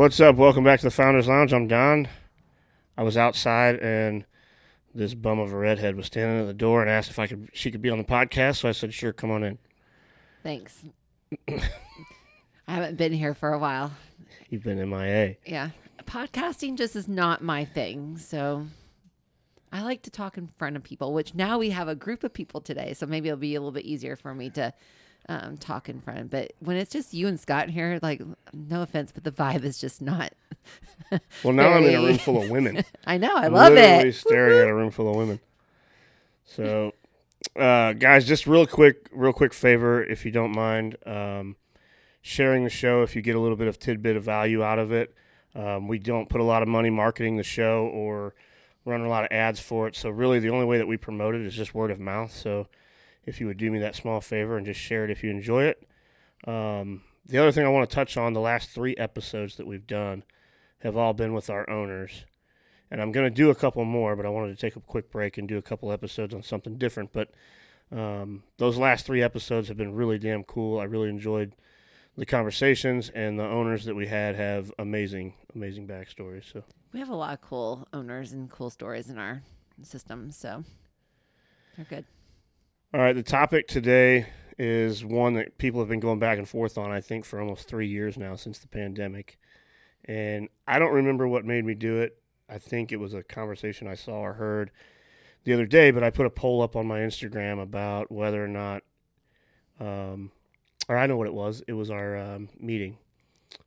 What's up? Welcome back to the Founderz Lounge. I'm Don. I was outside and this bum of a redhead was standing at the door and asked if I could she could be on the podcast. So I said, "Sure, come on in." Thanks. I haven't been here for a while. You've been in MIA. Yeah. Podcasting just is not my thing. So I like to talk in front of people, which now we have a group of people today. So maybe it'll be a little bit easier for me to um, talk in front. But when it's just you and Scott here, like, no offense, but the vibe is just not. Well, now I'm in a room full of women. I know. I love Literally it. staring at a room full of women. So, uh, guys, just real quick, real quick favor, if you don't mind, um, sharing the show. If you get a little bit of tidbit of value out of it, um, we don't put a lot of money marketing the show or run a lot of ads for it. So, really, the only way that we promote it is just word of mouth. So, if you would do me that small favor and just share it if you enjoy it. Um, the other thing I want to touch on the last three episodes that we've done have all been with our owners and I'm going to do a couple more, but I wanted to take a quick break and do a couple episodes on something different. But um, those last three episodes have been really damn cool. I really enjoyed the conversations, and the owners that we had have amazing, amazing backstories. So We have a lot of cool owners and cool stories in our system. So they're good. All right, the topic today is one that people have been going back and forth on, I think, for almost three years now since the pandemic. And I don't remember what made me do it. I think it was a conversation I saw or heard the other day, but I put a poll up on my Instagram about whether or not, um, or I know what it was. It was our um, meeting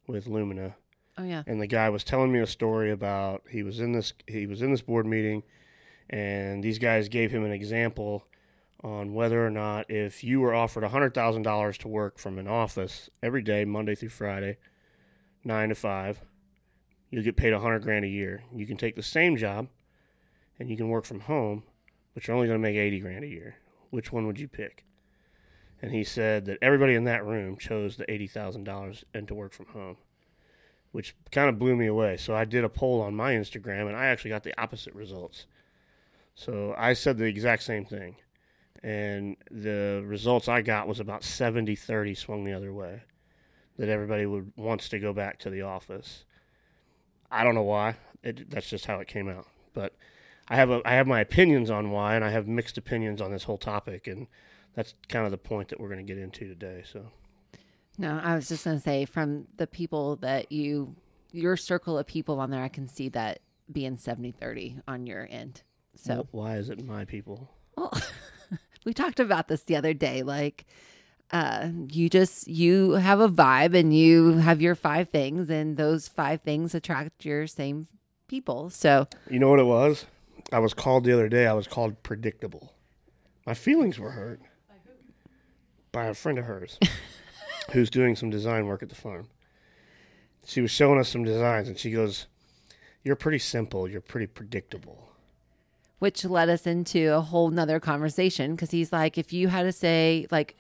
with Lumina Oh, yeah. and the guy was telling me a story about he was in this he was in this board meeting and these guys gave him an example on whether or not if you were offered $100,000 to work from an office every day Monday through Friday 9 to 5 you get paid 100 grand a year you can take the same job and you can work from home but you're only going to make 80 grand a year which one would you pick and he said that everybody in that room chose the $80,000 and to work from home which kind of blew me away. So I did a poll on my Instagram and I actually got the opposite results. So I said the exact same thing. And the results I got was about 70 30 swung the other way. That everybody would wants to go back to the office. I don't know why. It, that's just how it came out. But I have a I have my opinions on why and I have mixed opinions on this whole topic and that's kind of the point that we're going to get into today. So No, I was just going to say from the people that you, your circle of people on there, I can see that being 70 30 on your end. So, wh- why is it my people? well, we talked about this the other day. Like, uh, you just, you have a vibe and you have your five things, and those five things attract your same people. So, You know what it was? I was called the other day. I was called predictable. My feelings were hurt by a friend of hers who's doing some design work at the farm. She was showing us some designs and she goes, You're pretty simple. You're pretty predictable. Which led us into a whole nother conversation because he's like, if you had to say, like,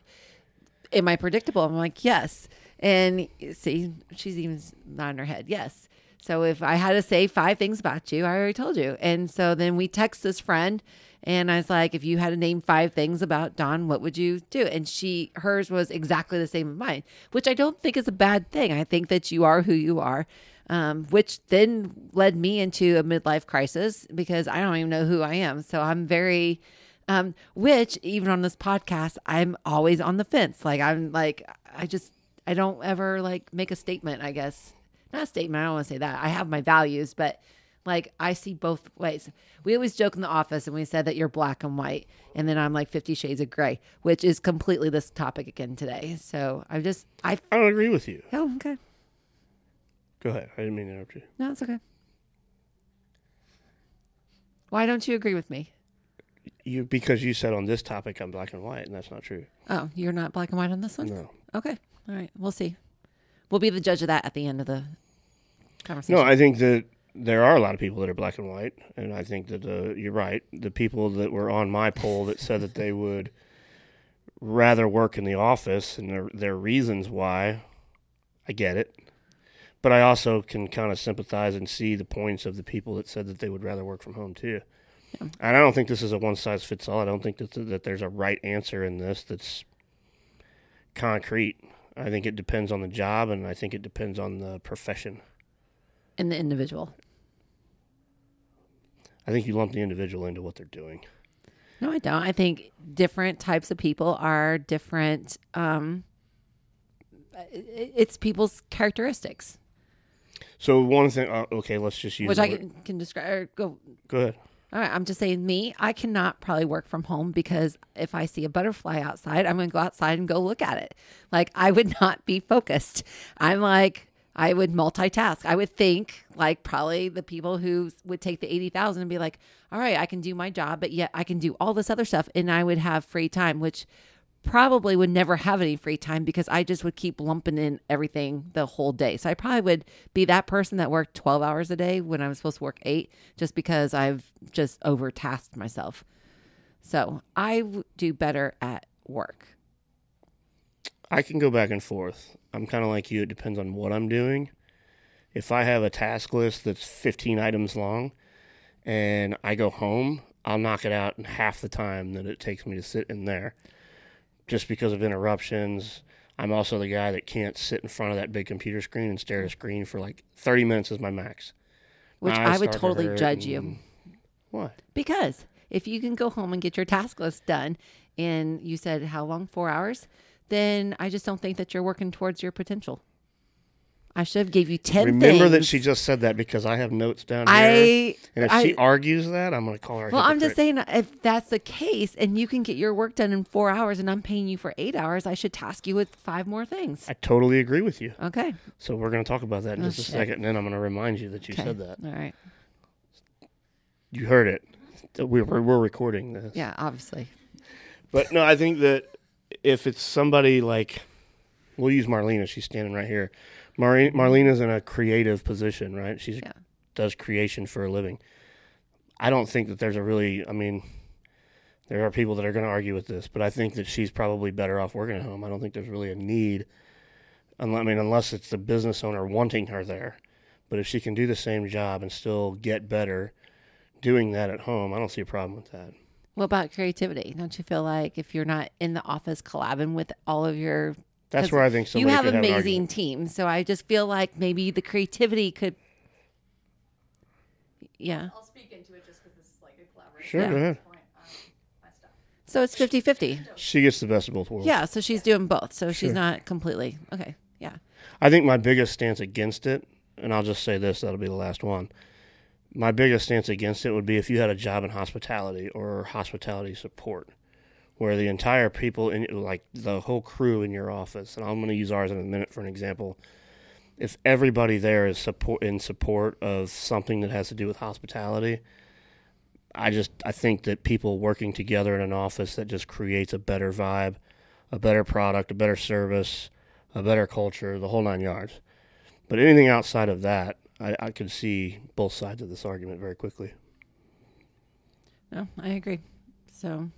am I predictable? I'm like, yes. And see, she's even nodding her head, yes. So if I had to say five things about you, I already told you. And so then we text this friend, and I was like, if you had to name five things about Don, what would you do? And she, hers was exactly the same as mine, which I don't think is a bad thing. I think that you are who you are um, which then led me into a midlife crisis because I don't even know who I am. So I'm very, um, which even on this podcast, I'm always on the fence. Like I'm like, I just, I don't ever like make a statement, I guess. Not a statement, I don't want to say that. I have my values, but like I see both ways. We always joke in the office and we said that you're black and white. And then I'm like 50 shades of gray, which is completely this topic again today. So I'm just, I, I don't agree with you. oh, okay. Go ahead. I didn't mean to interrupt you. No, it's okay. Why don't you agree with me? You because you said on this topic I'm black and white, and that's not true. Oh, you're not black and white on this one? No. Okay. All right. We'll see. We'll be the judge of that at the end of the conversation. No, I think that there are a lot of people that are black and white, and I think that uh, you're right. The people that were on my poll that said that they would rather work in the office and their their reasons why, I get it, but I also can kind of sympathize and see the points of the people that said that they would rather work from home too. And I don't think this is a one size fits all. I don't think that that there's a right answer in this that's concrete. I think it depends on the job, and I think it depends on the profession. and the individual. I think you lump the individual into what they're doing. No, I don't. I think different types of people are different. Um, it's people's characteristics, So one thing, uh, okay, let's just use. which I can, can describe. Go. Go ahead. All right, I'm just saying, me, I cannot probably work from home because if I see a butterfly outside, I'm going to go outside and go look at it. Like I would not be focused. I'm like I would multitask. I would think like probably the people who would take the 80,000 and be like, "All right, I can do my job, but yet I can do all this other stuff and I would have free time," which probably would never have any free time because I just would keep lumping in everything the whole day. So I probably would be that person that worked 12 hours a day when I was supposed to work 8 just because I've just overtasked myself. So I do better at work. I can go back and forth. I'm kind of like you. It depends on what I'm doing. If I have a task list that's 15 items long and I go home, I'll knock it out in half the time that it takes me to sit in there just because of interruptions. I'm also the guy that can't sit in front of that big computer screen and stare at a screen for like 30 minutes is my max. Which I would to totally hurt judge you. What? Because if you can go home and get your task list done and you said how long? 4 hours? Then I just don't think that you're working towards your potential. I should have gave you 10 Remember that she just said that because I have notes down here. I and if I, she argues that, I'm going to call her. Well, I'm just saying if that's the case and you can get your work done in 4 hours and I'm paying you for 8 hours, I should task you with 5 more things. I totally agree with you. Okay. So we're going to talk about that in Oh, just a oh, shit. second, and then I'm going to remind you that you Okay. said that. All right. You heard it. We we're, we're recording this. Yeah, obviously. But no, I think that if it's somebody like, we'll use Marlena. She's standing right here. Mar- Marlena's in a creative position, right? She Yeah. does creation for a living. I don't think that there's a really. I mean, there are people that are going to argue with this, but I think that she's probably better off working at home. I don't think there's really a need. unle- I mean, unless it's the business owner wanting her there. But if she can do the same job and still get better doing that at home, I don't see a problem with that. What about creativity? Don't you feel like if you're not in the office collabing with all of your That's 'Cause where I think somebody you have could have amazing argument. teams, so I just feel like maybe the creativity could Yeah. I'll speak into it just because this is like a collaboration. Sure, Yeah. go ahead. Point, my stuff. So it's 50-50. She gets the best of both worlds. Yeah, so she's doing both. So she's Sure. not completely. Okay. Yeah. I think my biggest stance against it, and I'll just say this, that'll be the last one. My biggest stance against it would be if you had a job in hospitality or hospitality support, where the entire people in like the whole crew in your office, and I'm going to use ours in a minute for an example. If everybody there is support in support of something that has to do with hospitality, I just I think that people working together in an office that just creates a better vibe, a better product, a better service, a better culture, the whole nine yards. But anything outside of that, I, I could see both sides of this argument very quickly. No, I agree. So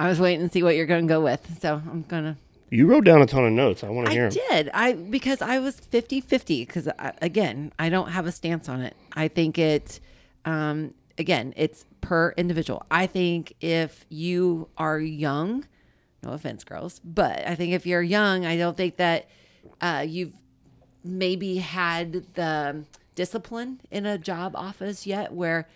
I was waiting to see what you're going to go with. So I'm going to You wrote down a ton of notes. I want to hear I 'em. did. I because I was 50-50 cuz again, I don't have a stance on it. I think it um again, it's per individual. I think if you are young, no offense girls, but I think if you're young, I don't think that uh you've maybe had the discipline in a job office yet where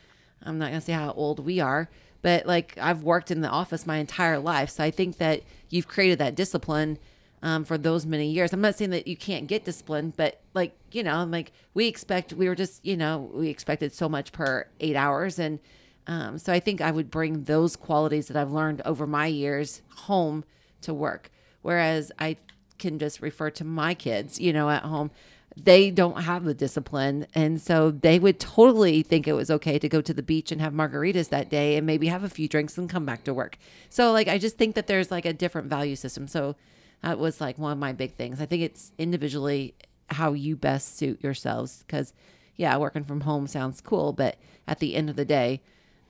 I'm not going to say how old we are, but like I've worked in the office my entire life. So I think that you've created that discipline um, for those many years. I'm not saying that you can't get discipline, but like, you know, I'm like we expect, we were just, you know, we expected so much per eight hours. And um, so I think I would bring those qualities that I've learned over my years home to work. Whereas I can just refer to my kids, you know, at home. They don't have the discipline. And so they would totally think it was okay to go to the beach and have margaritas that day and maybe have a few drinks and come back to work. So, like, I just think that there's like a different value system. So, that was like one of my big things. I think it's individually how you best suit yourselves. Because, yeah, working from home sounds cool. But at the end of the day,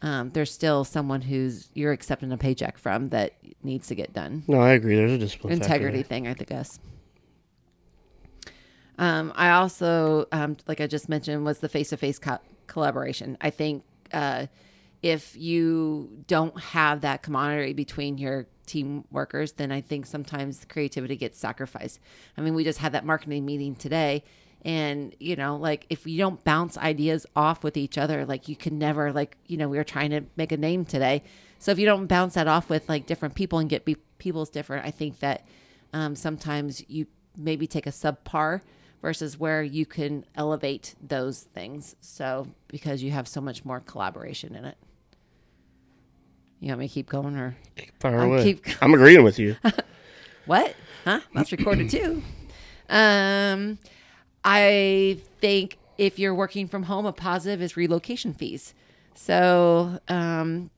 um, there's still someone who's you're accepting a paycheck from that needs to get done No, I agree. There's a discipline integrity thing, I think, guess. Um, I also, um, like I just mentioned, was the face to face collaboration. I think uh, if you don't have that camaraderie between your team workers, then I think sometimes creativity gets sacrificed. I mean, we just had that marketing meeting today, And, you know, like if you don't bounce ideas off with each other, like you can never, like, you know, we were trying to make a name today. So if you don't bounce that off with like different people and get be- people's different, I think that um, sometimes you maybe take a subpar versus where you can elevate those things. So because you have so much more collaboration in it. You want me to keep going or Fire I'll away. keep- I'm agreeing with you. what? Huh? That's recorded too. Um, I think if you're working from home, a positive is relocation fees. So, um,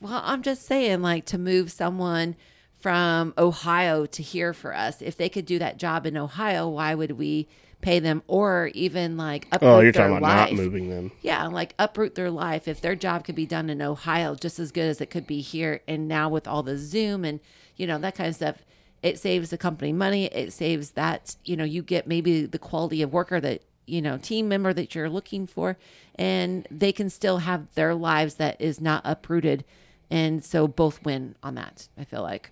well, I'm just saying, like, to move someone from Ohio to here for us, if they could do that job in Ohio, why would we pay them or even like uproot Oh, you're their talking about life? not moving them. Yeah, like uproot their life. If their job could be done in Ohio just as good as it could be here, and now with all the Zoom and you know that kind of stuff, it saves the company money. It saves that you know you get maybe the quality of worker that you know team member that you're looking for, and they can still have their lives that is not uprooted, and so both win on that. I feel like.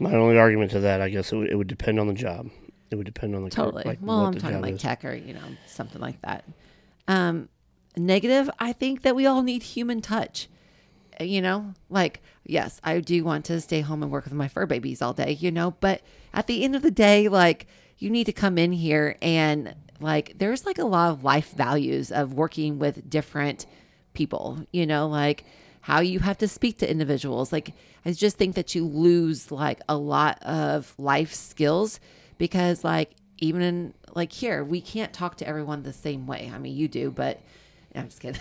My only argument to that, I guess, it would, it would depend on the job. It would depend on the Totally. Like, well, I'm talking like is. tech or you know something like that. Um, negative. I think that we all need human touch. You know, like yes, I do want to stay home and work with my fur babies all day. You know, but at the end of the day, like you need to come in here and like there's like a lot of life values of working with different people. You know, like how you have to speak to individuals. Like I just think that you lose like a lot of life skills because like even in like here we can't talk to everyone the same way. I mean you do, but I'm just kidding.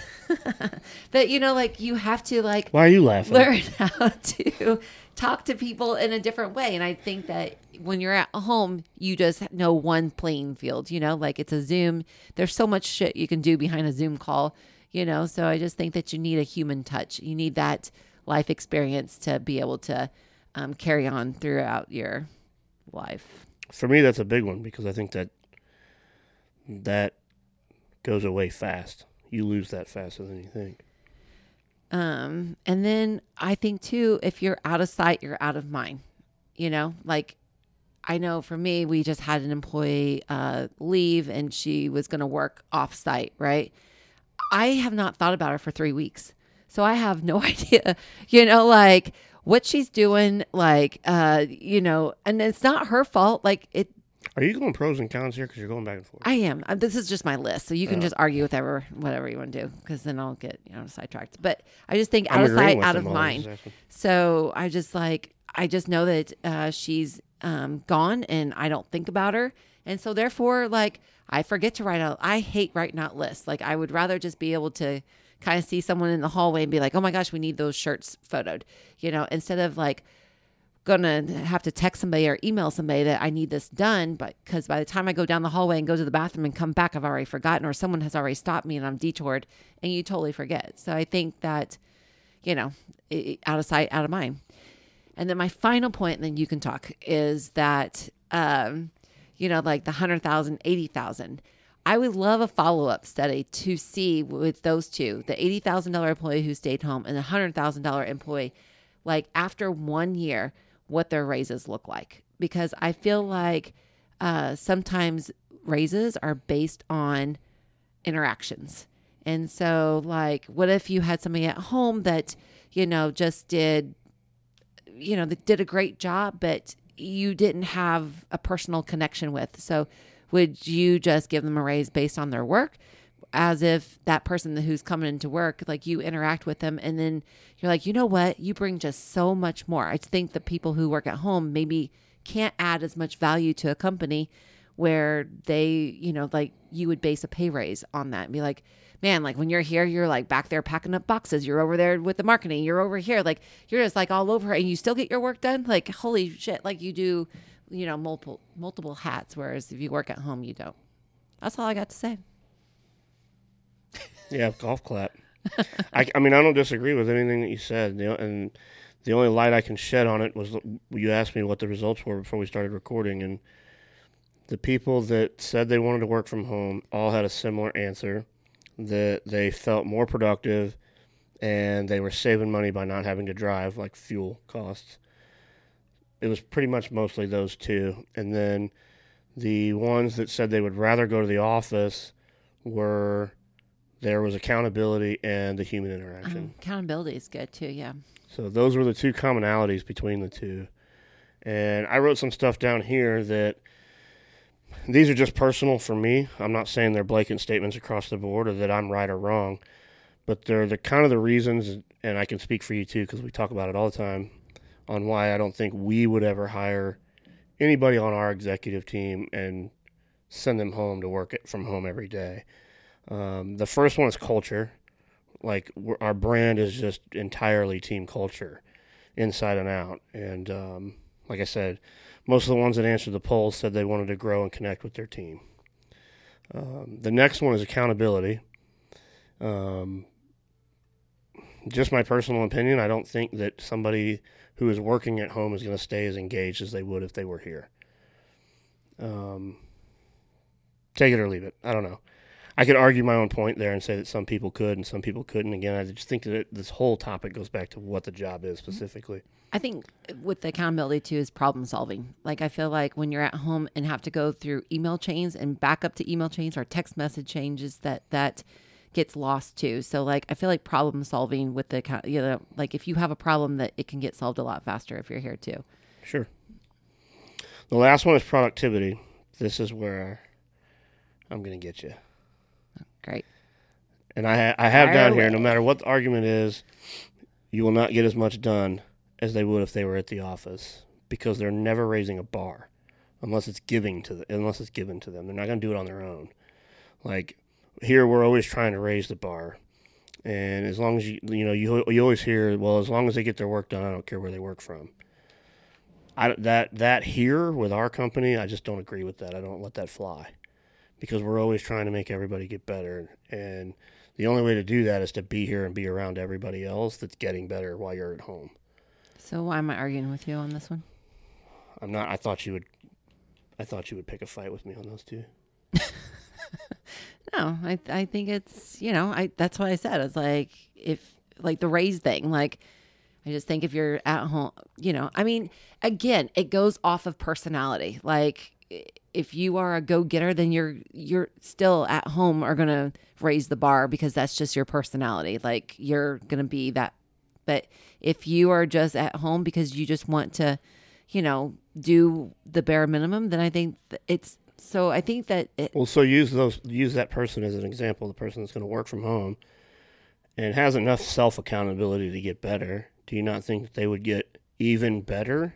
but you know like you have to like Why are you laughing? learn how to talk to people in a different way. And I think that when you're at home, you just know one playing field, you know, like it's a Zoom. There's so much shit you can do behind a Zoom call, you know. So I just think that you need a human touch. You need that life experience to be able to um, carry on throughout your life. For me, that's a big one because I think that that goes away fast. You lose that faster than you think. Um, and then I think too, if you're out of sight, you're out of mind. You know, like I know for me, we just had an employee uh, leave and she was going to work off site, right? I have not thought about her for three weeks. So I have no idea, you know, like what she's doing, like, uh, you know, and it's not her fault. Like it, Are you going pros and cons here? Because you're going back and forth. I am. Uh, This is just my list, so you can Oh. just argue with whatever, whatever you want to do, because then I'll get you know sidetracked. But I just think I'm out of agreeing sight, out of all. I was mind. So I just like I just know that uh, she's um, gone, and I don't think about her, and so therefore, like I forget to write out. I hate writing out lists. Like I would rather just be able to kind of see someone in the hallway and be like, "Oh my gosh, we need those shirts photoed," you know, instead of like gonna have to text somebody or email somebody that I need this done, but because by the time I go down the hallway and go to the bathroom and come back, I've already forgotten, or someone has already stopped me and I'm detoured, and you totally forget. So I think that, you know, out of sight, out of mind. And then my final point, and then you can talk, is that, um, you know, like the 100,000, 80,000. I would love a follow up study to see with those two, the $80,000 employee who stayed home and the $100,000 employee, like after one year, what their raises look like. Because I feel like uh, sometimes raises are based on interactions. And so, like, what if you had somebody at home that, you know, just did, you know, that did a great job, but you didn't have a personal connection with? So, would you just give them a raise based on their work? As if that person who's coming into work, like you interact with them, and then you're like, you know what? You bring just so much more. I think the people who work at home maybe can't add as much value to a company where they, you know, like you would base a pay raise on that and be like, man, like when you're here, you're like back there packing up boxes. You're over there with the marketing. You're over here. Like you're just like all over and you still get your work done. Like, holy shit. Like you do, you know, multiple, multiple hats. Whereas if you work at home, you don't. That's all I got to say. Yeah, golf clap. I, I mean, I don't disagree with anything that you said. The, and the only light I can shed on it was you asked me what the results were before we started recording, and the people that said they wanted to work from home all had a similar answer that they felt more productive and they were saving money by not having to drive, like fuel costs. It was pretty much mostly those two. And then The ones that said they would rather go to the office were there was accountability and the human interaction. Um, accountability is good too. Yeah. So those were the two commonalities between the two. And I wrote some stuff down here that these are just personal for me. I'm not saying they're blanket statements across the board or that I'm right or wrong, but they're the kind of the reasons, and I can speak for you too because we talk about it all the time, on why I don't think we would ever hire anybody on our executive team and send them home to work it from home every day. Um, the first one is culture. Like our brand is just entirely team culture, inside and out. And um, like I said, most of the ones that answered the poll said they wanted to grow and connect with their team. Um, the next one is accountability. Um, just my personal opinion, I don't think that somebody who is working at home is going to stay as engaged as they would if they were here. Um, take it or leave it. I don't know. I could argue my own point there and say that some people could and some people couldn't. Again, I just think that it, this whole topic goes back to what the job is mm-hmm. specifically. I think with the accountability too is problem solving. Like I feel like when you're at home and have to go through email chains and back up to email chains or text message changes that that gets lost too. So like I feel like problem solving with the account, you know, like if you have a problem that it can get solved a lot faster if you're here too. Sure. The last one is productivity. This is where I'm going to get you. Great. And I, ha- I have Fire down here, no matter what the argument is, you will not get as much done as they would if they were at the office because they're never raising a bar unless it's giving to the, unless it's given to them. They're not going to do it on their own. Like here, we're always trying to raise the bar, and as long as you you know you you always hear well as long as they get their work done, I don't care where they work from. I that that here with our company, I just don't agree with that. I don't let that fly because we're always trying to make everybody get better and the only way to do that is to be here and be around everybody else that's getting better while you're at home. So why am I arguing with you on this one? I'm not I thought you would I thought you would pick a fight with me on those two. No, I I think it's you know I that's what I said. It's like if like the raise thing. Like I just think if you're at home, you know, I mean, again, it goes off of personality. Like if you are a go getter, then you're you're still at home are gonna raise the bar because that's just your personality. Like you're gonna be that. But if you are just at home because you just want to, you know, do the bare minimum, then I think it's so. I think that it, Well, so use those use that person as an example, the person that's going to work from home and has enough self accountability to get better. Do you not think they would get even better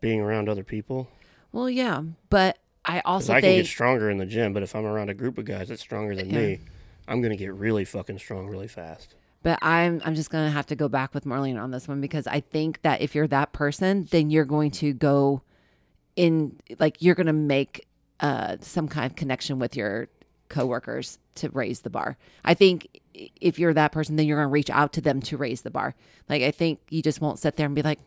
being around other people? Well, yeah, but I also I can get stronger in the gym, but if I'm around a group of guys that's stronger than me, I'm going to get really fucking strong really fast. But I'm I'm just gonna have to go back with Marlene on this one because I think that if you're that person, then you're going to go in like you're gonna make uh some kind of connection with your coworkers to raise the bar. I think if you're that person, then you're gonna reach out to them to raise the bar. Like I think you just won't sit there and be like,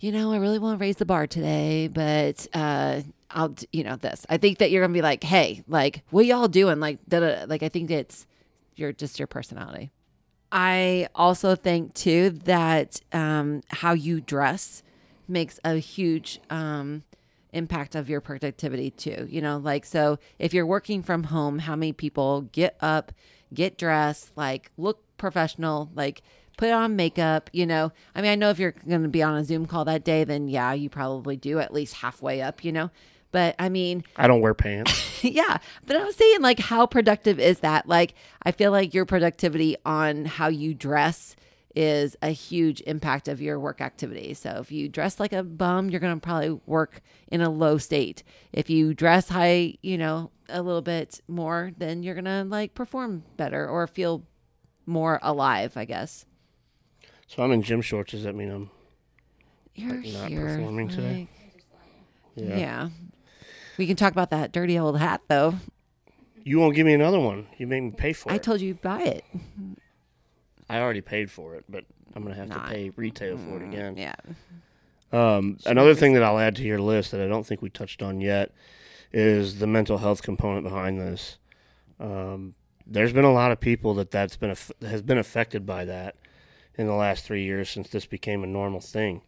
you know, I really want to raise the bar today, but uh I'll you know this. I think that you're gonna be like, hey, like what y'all doing? Like da. Like I think it's your just your personality. I also think too that um, how you dress makes a huge um, impact of your productivity too. You know, like so if you're working from home, how many people get up, get dressed, like look professional, like put on makeup, you know. I mean, I know if you're going to be on a Zoom call that day, then yeah, you probably do at least halfway up, you know. But I mean, I don't wear pants. yeah. But I was saying, like, how productive is that? Like, I feel like your productivity on how you dress is a huge impact of your work activity. So if you dress like a bum, you're going to probably work in a low state. If you dress high, you know, a little bit more, then you're going to like perform better or feel more alive, I guess. So I'm in gym shorts. Does that mean I'm You're not here. performing today? yeah. yeah. We can talk about that dirty old hat, though. You won't give me another one. You made me pay for I it. I told you buy it. I already paid for it, but I'm gonna have Nah. to pay retail for it again. Yeah. Um, another thing that I'll add to your list that I don't think we touched on yet is the mental health component behind this. Um, there's been a lot of people that that's been has been affected by that in the last three years since this became a normal thing.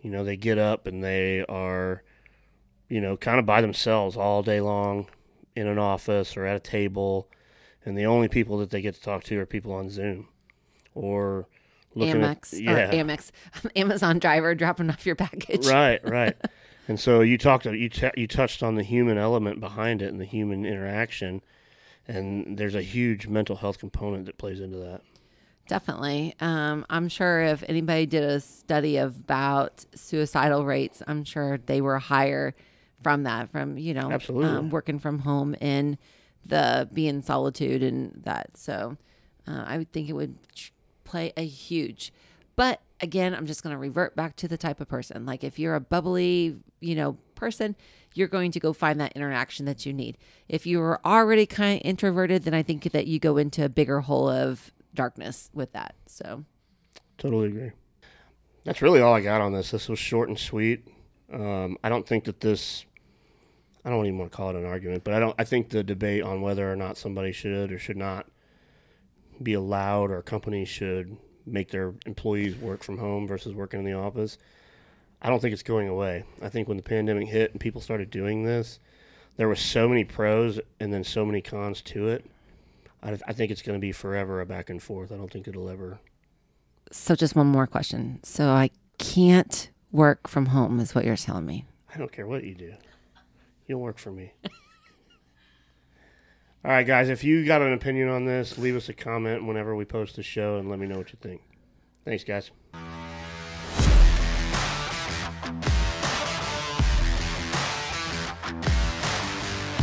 You know, they get up and they are you know, kind of by themselves all day long in an office or at a table, and the only people that they get to talk to are people on Zoom or looking Amex, at yeah, or Amex, Amazon driver dropping off your package. right, right. And so you talked, you t- you touched on the human element behind it and the human interaction, and there's a huge mental health component that plays into that. Definitely. Um, I'm sure if anybody did a study about suicidal rates, I'm sure they were higher from that, from you know, Absolutely. um, working from home and the being solitude and that. So uh, I would think it would play a huge. But again, I'm just going to revert back to the type of person. Like if you're a bubbly, you know, person, you're going to go find that interaction that you need. If you're already kind of introverted, then I think that you go into a bigger hole of darkness with that. So Totally agree. That's really all I got on this. This was short and sweet. Um, I don't think that this. I don't even want to call it an argument, but I don't. I think the debate on whether or not somebody should or should not be allowed or companies should make their employees work from home versus working in the office. I don't think it's going away. I think when the pandemic hit and people started doing this, there were so many pros and then so many cons to it. I, I think it's going to be forever a back and forth. I don't think it'll ever So just one more question. So I can't work from home is what you're telling me. I don't care what you do. You don't work for me. All right, guys, if you got an opinion on this, leave us a comment whenever we post the show and let me know what you think. Thanks, guys.